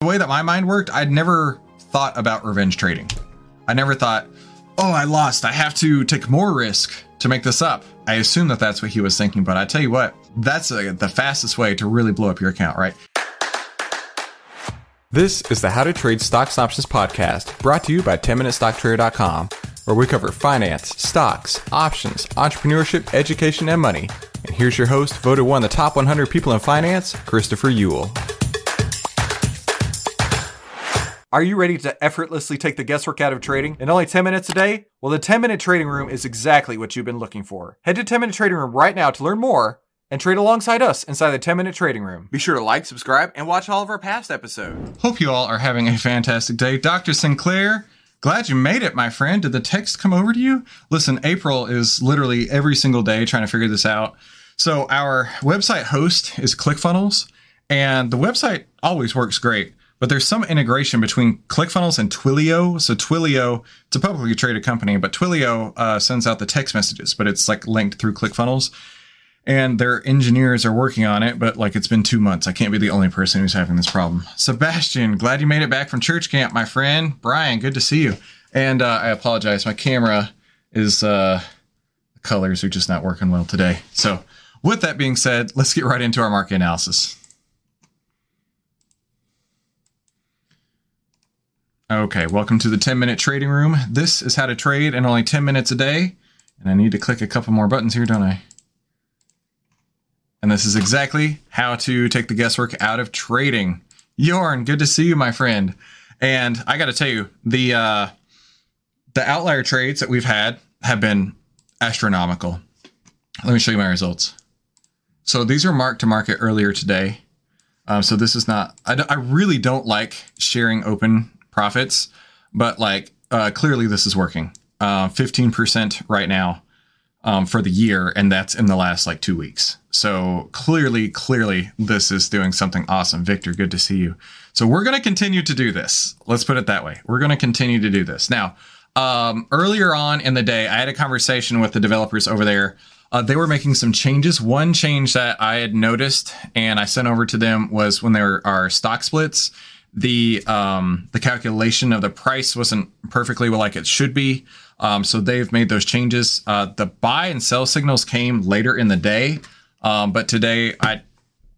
The way that my mind worked, I'd never thought about revenge trading. I never thought, oh, I lost. I have to take more risk to make this up. I assume that that's what he was thinking, but I tell you what, that's uh, the fastest way to really blow up your account, right? This is the How to Trade Stocks Options podcast, brought to you by 10MinuteStockTrader.com, where we cover finance, stocks, options, entrepreneurship, education, and money. And here's your host, voted one of the top 100 people in finance, Christopher Uhl. Are you ready to effortlessly take the guesswork out of trading in only 10 minutes a day? Well, the 10 Minute Trading Room is exactly what you've been looking for. Head to 10 Minute Trading Room right now to learn more and trade alongside us inside the 10 Minute Trading Room. Be sure to like, subscribe, and watch all of our past episodes. Hope you all are having a fantastic day. Dr. Sinclair, glad you made it, my friend. Did the text come over to you? Listen, April is literally every single day trying to figure this out. So, our website host is ClickFunnels, and the website always works great but there's some integration between ClickFunnels and Twilio. So Twilio, it's a publicly traded company, but Twilio uh, sends out the text messages, but it's like linked through ClickFunnels. And their engineers are working on it, but like it's been two months. I can't be the only person who's having this problem. Sebastian, glad you made it back from church camp, my friend. Brian, good to see you. And uh, I apologize, my camera is uh, the colors are just not working well today. So, with that being said, let's get right into our market analysis. Okay, welcome to the 10 minute trading room. This is how to trade in only 10 minutes a day. And I need to click a couple more buttons here, don't I? And this is exactly how to take the guesswork out of trading. Yorn, good to see you, my friend. And I got to tell you, the uh, the outlier trades that we've had have been astronomical. Let me show you my results. So these are marked to market earlier today. Um, so this is not. I, I really don't like sharing open profits, but like uh, clearly this is working. Uh, 15% right now um, for the year, and that's in the last like two weeks. So clearly, clearly, this is doing something awesome. Victor, good to see you. So we're going to continue to do this. Let's put it that way. We're going to continue to do this. Now, um, earlier on in the day, I had a conversation with the developers over there. Uh, they were making some changes. One change that I had noticed and I sent over to them was when there are stock splits the um, the calculation of the price wasn't perfectly like it should be. Um, so they've made those changes. Uh, the buy and sell signals came later in the day, um, but today I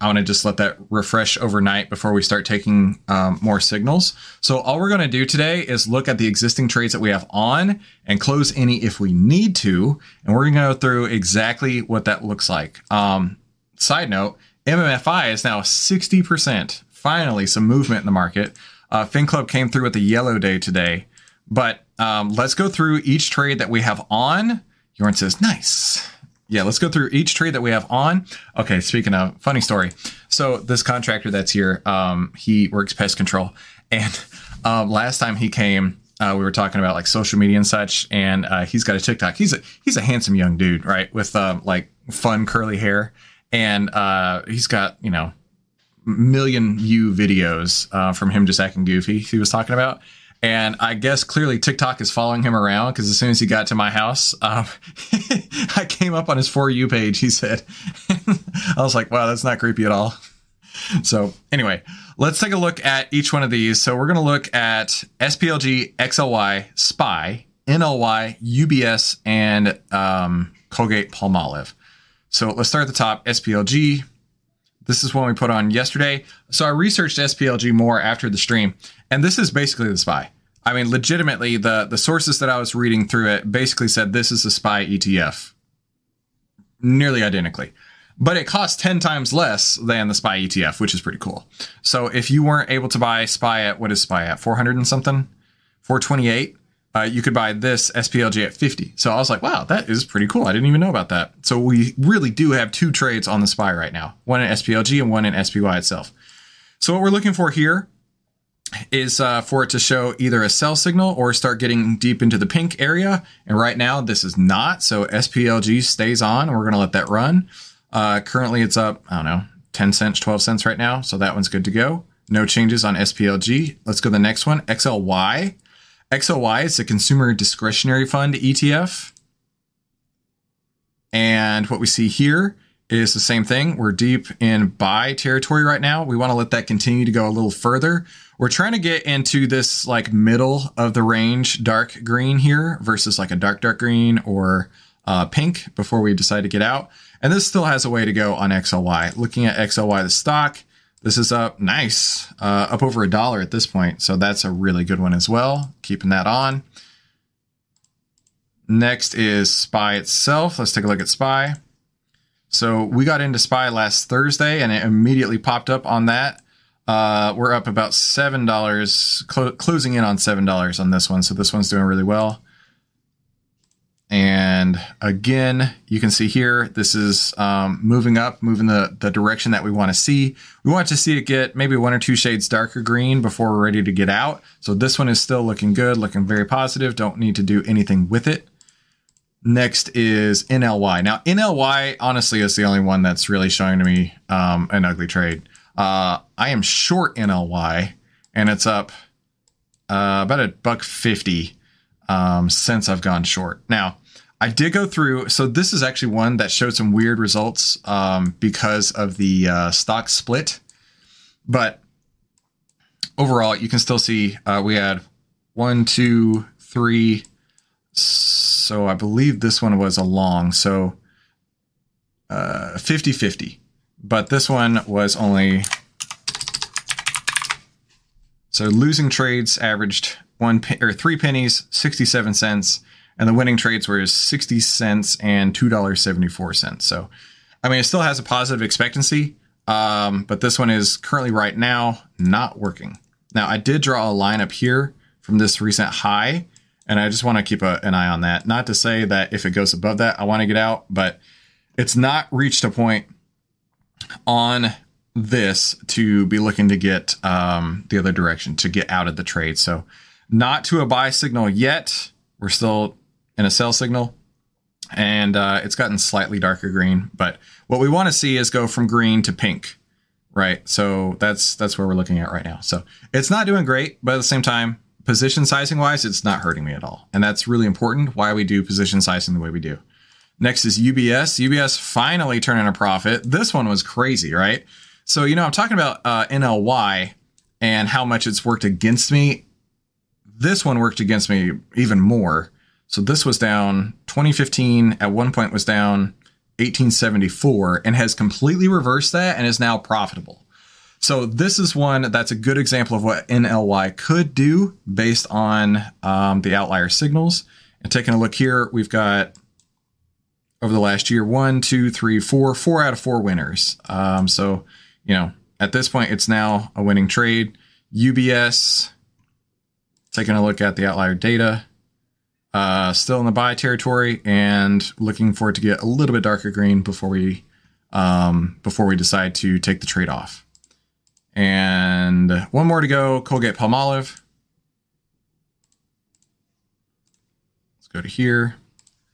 I want to just let that refresh overnight before we start taking um, more signals. So all we're going to do today is look at the existing trades that we have on and close any if we need to, and we're going to go through exactly what that looks like. Um, side note: MMFI is now sixty percent finally some movement in the market. Uh, FinClub came through with the yellow day today, but um, let's go through each trade that we have on. Yorn says, nice. Yeah, let's go through each trade that we have on. Okay, speaking of funny story. So this contractor that's here, um, he works pest control, and um, last time he came, uh, we were talking about like social media and such, and uh, he's got a TikTok. He's a he's a handsome young dude, right, with uh, like fun curly hair, and uh, he's got you know million view videos uh, from him just acting goofy. He was talking about. And I guess clearly TikTok is following him around because as soon as he got to my house, um, I came up on his For You page. He said, I was like, wow, that's not creepy at all. So, anyway, let's take a look at each one of these. So, we're going to look at SPLG, XLY, SPY, NLY, UBS, and um, Colgate Palmolive. So, let's start at the top SPLG. This is one we put on yesterday. So I researched SPLG more after the stream, and this is basically the SPY. I mean, legitimately, the the sources that I was reading through it basically said this is a SPY ETF, nearly identically. But it costs 10 times less than the SPY ETF, which is pretty cool. So if you weren't able to buy SPY at what is SPY at 400 and something, 428, uh, you could buy this SPLG at 50. So I was like, wow, that is pretty cool. I didn't even know about that. So we really do have two trades on the SPY right now one in SPLG and one in SPY itself. So what we're looking for here is uh, for it to show either a sell signal or start getting deep into the pink area. And right now, this is not. So SPLG stays on. We're going to let that run. Uh, currently, it's up, I don't know, 10 cents, 12 cents right now. So that one's good to go. No changes on SPLG. Let's go to the next one, XLY. XLY is a consumer discretionary fund ETF. And what we see here is the same thing. We're deep in buy territory right now. We want to let that continue to go a little further. We're trying to get into this like middle of the range dark green here versus like a dark, dark green or uh, pink before we decide to get out. And this still has a way to go on XLY. Looking at XLY, the stock, this is up nice, uh, up over a dollar at this point. So that's a really good one as well. Keeping that on. Next is SPY itself. Let's take a look at SPY. So we got into SPY last Thursday and it immediately popped up on that. Uh, we're up about seven dollars, clo- closing in on seven dollars on this one. So this one's doing really well. And again, you can see here, this is um, moving up, moving the, the direction that we want to see. We want to see it get maybe one or two shades darker green before we're ready to get out. So this one is still looking good, looking very positive. Don't need to do anything with it. Next is NLY. Now, NLY honestly is the only one that's really showing to me um, an ugly trade. Uh, I am short NLY, and it's up uh, about a buck fifty um, since I've gone short. Now, I did go through. So this is actually one that showed some weird results um, because of the uh, stock split, but overall, you can still see uh, we had one, two, three. So I believe this one was a long. So uh, 50 50 but this one was only so losing trades averaged one or three pennies, 67 cents, and the winning trades were 60 cents and $2.74. So, I mean, it still has a positive expectancy, um, but this one is currently right now not working. Now, I did draw a line up here from this recent high, and I just want to keep a, an eye on that. Not to say that if it goes above that, I want to get out, but it's not reached a point on this to be looking to get um, the other direction to get out of the trade. So, not to a buy signal yet. We're still in a sell signal, and uh, it's gotten slightly darker green. But what we want to see is go from green to pink, right? So that's that's where we're looking at right now. So it's not doing great, but at the same time, position sizing wise, it's not hurting me at all, and that's really important. Why we do position sizing the way we do. Next is UBS. UBS finally turning a profit. This one was crazy, right? So, you know, I'm talking about uh, NLY and how much it's worked against me. This one worked against me even more. So this was down 2015 at one point was down 1874 and has completely reversed that and is now profitable. So this is one that's a good example of what NLY could do based on um, the outlier signals. And taking a look here, we've got over the last year. One, two, three, four, four out of four winners. Um, so, you know, at this point, it's now a winning trade. UBS, taking a look at the outlier data, uh, still in the buy territory and looking for it to get a little bit darker green before we um, before we decide to take the trade off. And one more to go. Colgate Palmolive. Let's go to here.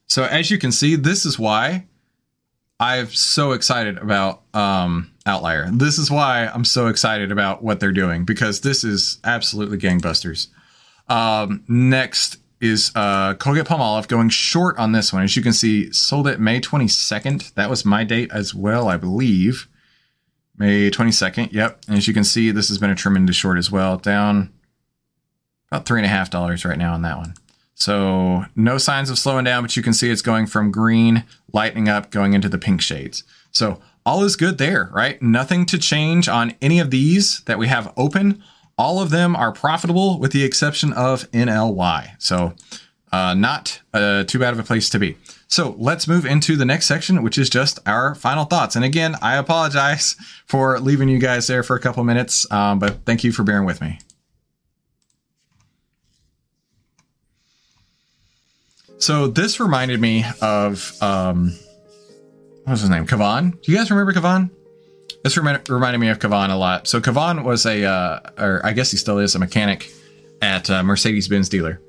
So as you can see, this is why I'm so excited about um, Outlier. This is why I'm so excited about what they're doing because this is absolutely gangbusters. Um, next is uh, Colgate Palmolive going short on this one. As you can see, sold it May 22nd. That was my date as well, I believe. May 22nd. Yep. And as you can see, this has been a tremendous short as well. Down about three and a half dollars right now on that one. So no signs of slowing down, but you can see it's going from green, lightening up, going into the pink shades. So all is good there, right? Nothing to change on any of these that we have open. All of them are profitable with the exception of NLY. So uh, not uh, too bad of a place to be. So let's move into the next section, which is just our final thoughts. And again, I apologize for leaving you guys there for a couple minutes, um, but thank you for bearing with me. So this reminded me of um, what was his name? Kavan. Do you guys remember Kavan? This rem- reminded me of Kavan a lot. So Kavan was a, uh, or I guess he still is a mechanic at a Mercedes-Benz dealer.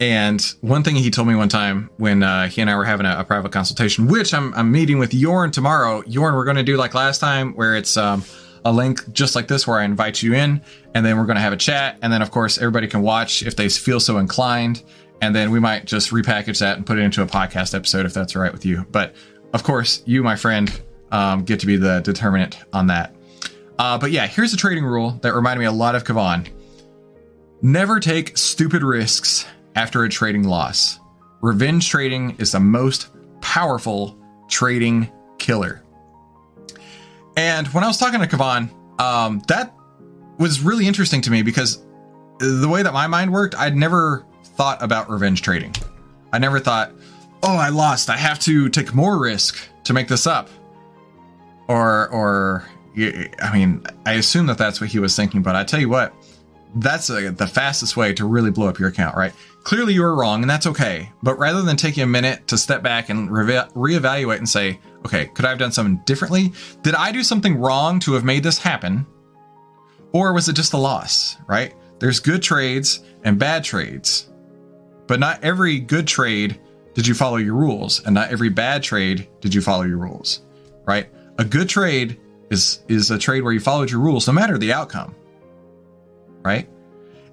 And one thing he told me one time when uh, he and I were having a, a, private consultation, which I'm, I'm meeting with Yorn tomorrow. Yorn, we're going to do like last time, where it's um, a link just like this, where I invite you in, and then we're going to have a chat, and then of course everybody can watch if they feel so inclined, and then we might just repackage that and put it into a podcast episode if that's all right with you. But of course, you, my friend, um, get to be the determinant on that. Uh, but yeah, here's a trading rule that reminded me a lot of Kavan. Never take stupid risks after a trading loss. Revenge trading is the most powerful trading killer. And when I was talking to Kavan, um, that was really interesting to me because the way that my mind worked, I'd never thought about revenge trading. I never thought, oh, I lost. I have to take more risk to make this up. Or, or, I mean, I assume that that's what he was thinking, but I tell you what, that's a, the fastest way to really blow up your account, right? Clearly you were wrong, and that's okay. But rather than taking a minute to step back and re- reevaluate and say, okay, could I have done something differently? Did I do something wrong to have made this happen? Or was it just a loss, right? There's good trades and bad trades. But not every good trade did you follow your rules, and not every bad trade did you follow your rules, right? A good trade is is a trade where you followed your rules no matter the outcome. Right?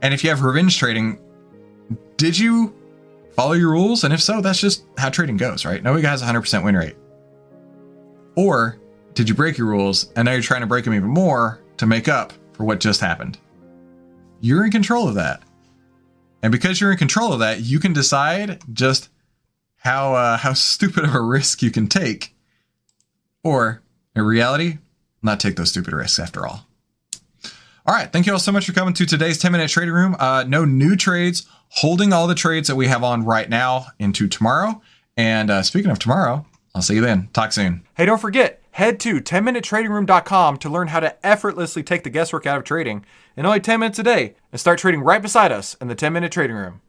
And if you have revenge trading, did you follow your rules? And if so, that's just how trading goes, right? Nobody has a 100% win rate. Or did you break your rules and now you're trying to break them even more to make up for what just happened? You're in control of that. And because you're in control of that, you can decide just how uh, how stupid of a risk you can take, or in reality, not take those stupid risks after all. All right, thank you all so much for coming to today's 10 minute trading room. Uh, no new trades, holding all the trades that we have on right now into tomorrow. And uh, speaking of tomorrow, I'll see you then. Talk soon. Hey, don't forget, head to 10minutetradingroom.com to learn how to effortlessly take the guesswork out of trading in only 10 minutes a day and start trading right beside us in the 10 minute trading room.